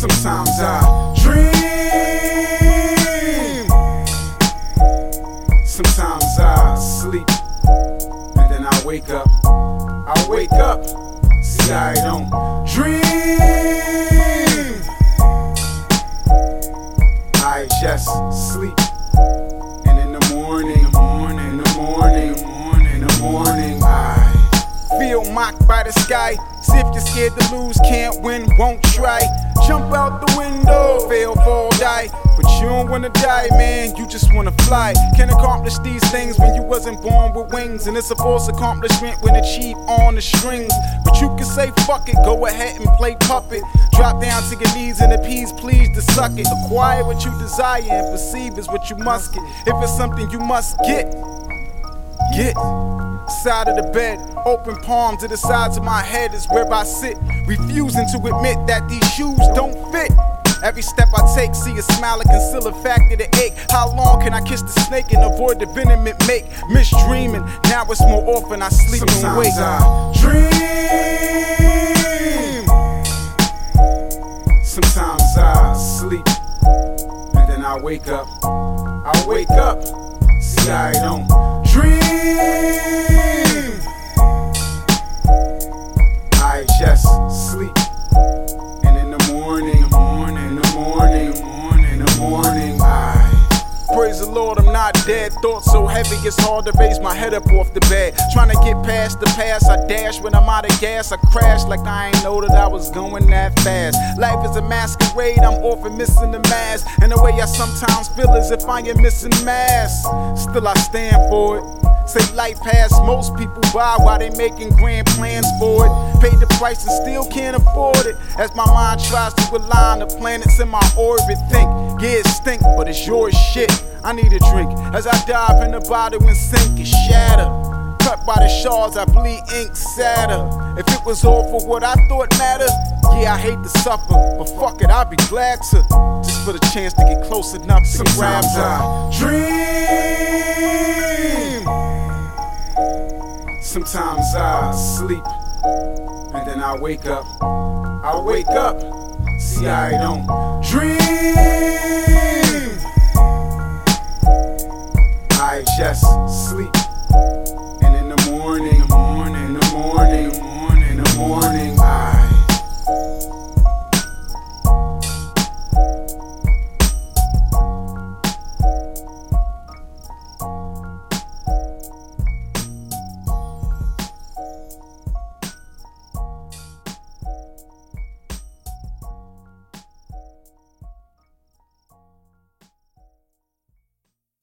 Sometimes I dream. Sometimes I sleep. And then I wake up. I wake up. See, I don't dream. I just sleep. Feel mocked by the sky. See if you're scared to lose, can't win, won't try. Jump out the window, fail, fall, die. But you don't wanna die, man, you just wanna fly. Can accomplish these things when you wasn't born with wings. And it's a false accomplishment when achieved on the strings. But you can say fuck it, go ahead and play puppet. Drop down to your knees and appease, please to suck it. Acquire what you desire and perceive is what you must get. If it's something you must get, get. Side of the bed, open palm to the sides of my head is where I sit. Refusing to admit that these shoes don't fit. Every step I take, see a smile and conceal a fact of the ache. How long can I kiss the snake and avoid the venom it make? Misdreaming, now it's more often I sleep and wake. I dream. Sometimes I sleep and then I wake up. I wake up, see I don't dream. Dead. Thoughts so heavy, it's hard to raise my head up off the bed. Trying to get past the past, I dash when I'm out of gas. I crash like I ain't know that I was going that fast. Life is a masquerade, I'm often missing the mask. And the way I sometimes feel as if I am missing mass. Still, I stand for it. Say life pass most people by while they making grand plans for it. Paid the price and still can't afford it. As my mind tries to align the planets in my orbit, think, yeah, it stink, but it's your shit. I need a drink as I dive in the bottle and sink and shatter. Cut by the shards, I bleed ink sadder. If it was all for what I thought mattered, yeah, I hate to suffer, but fuck it, I'd be glad to. Just for the chance to get close enough to grab I dream. Sometimes I sleep and then I wake up. I wake up, see, I don't dream.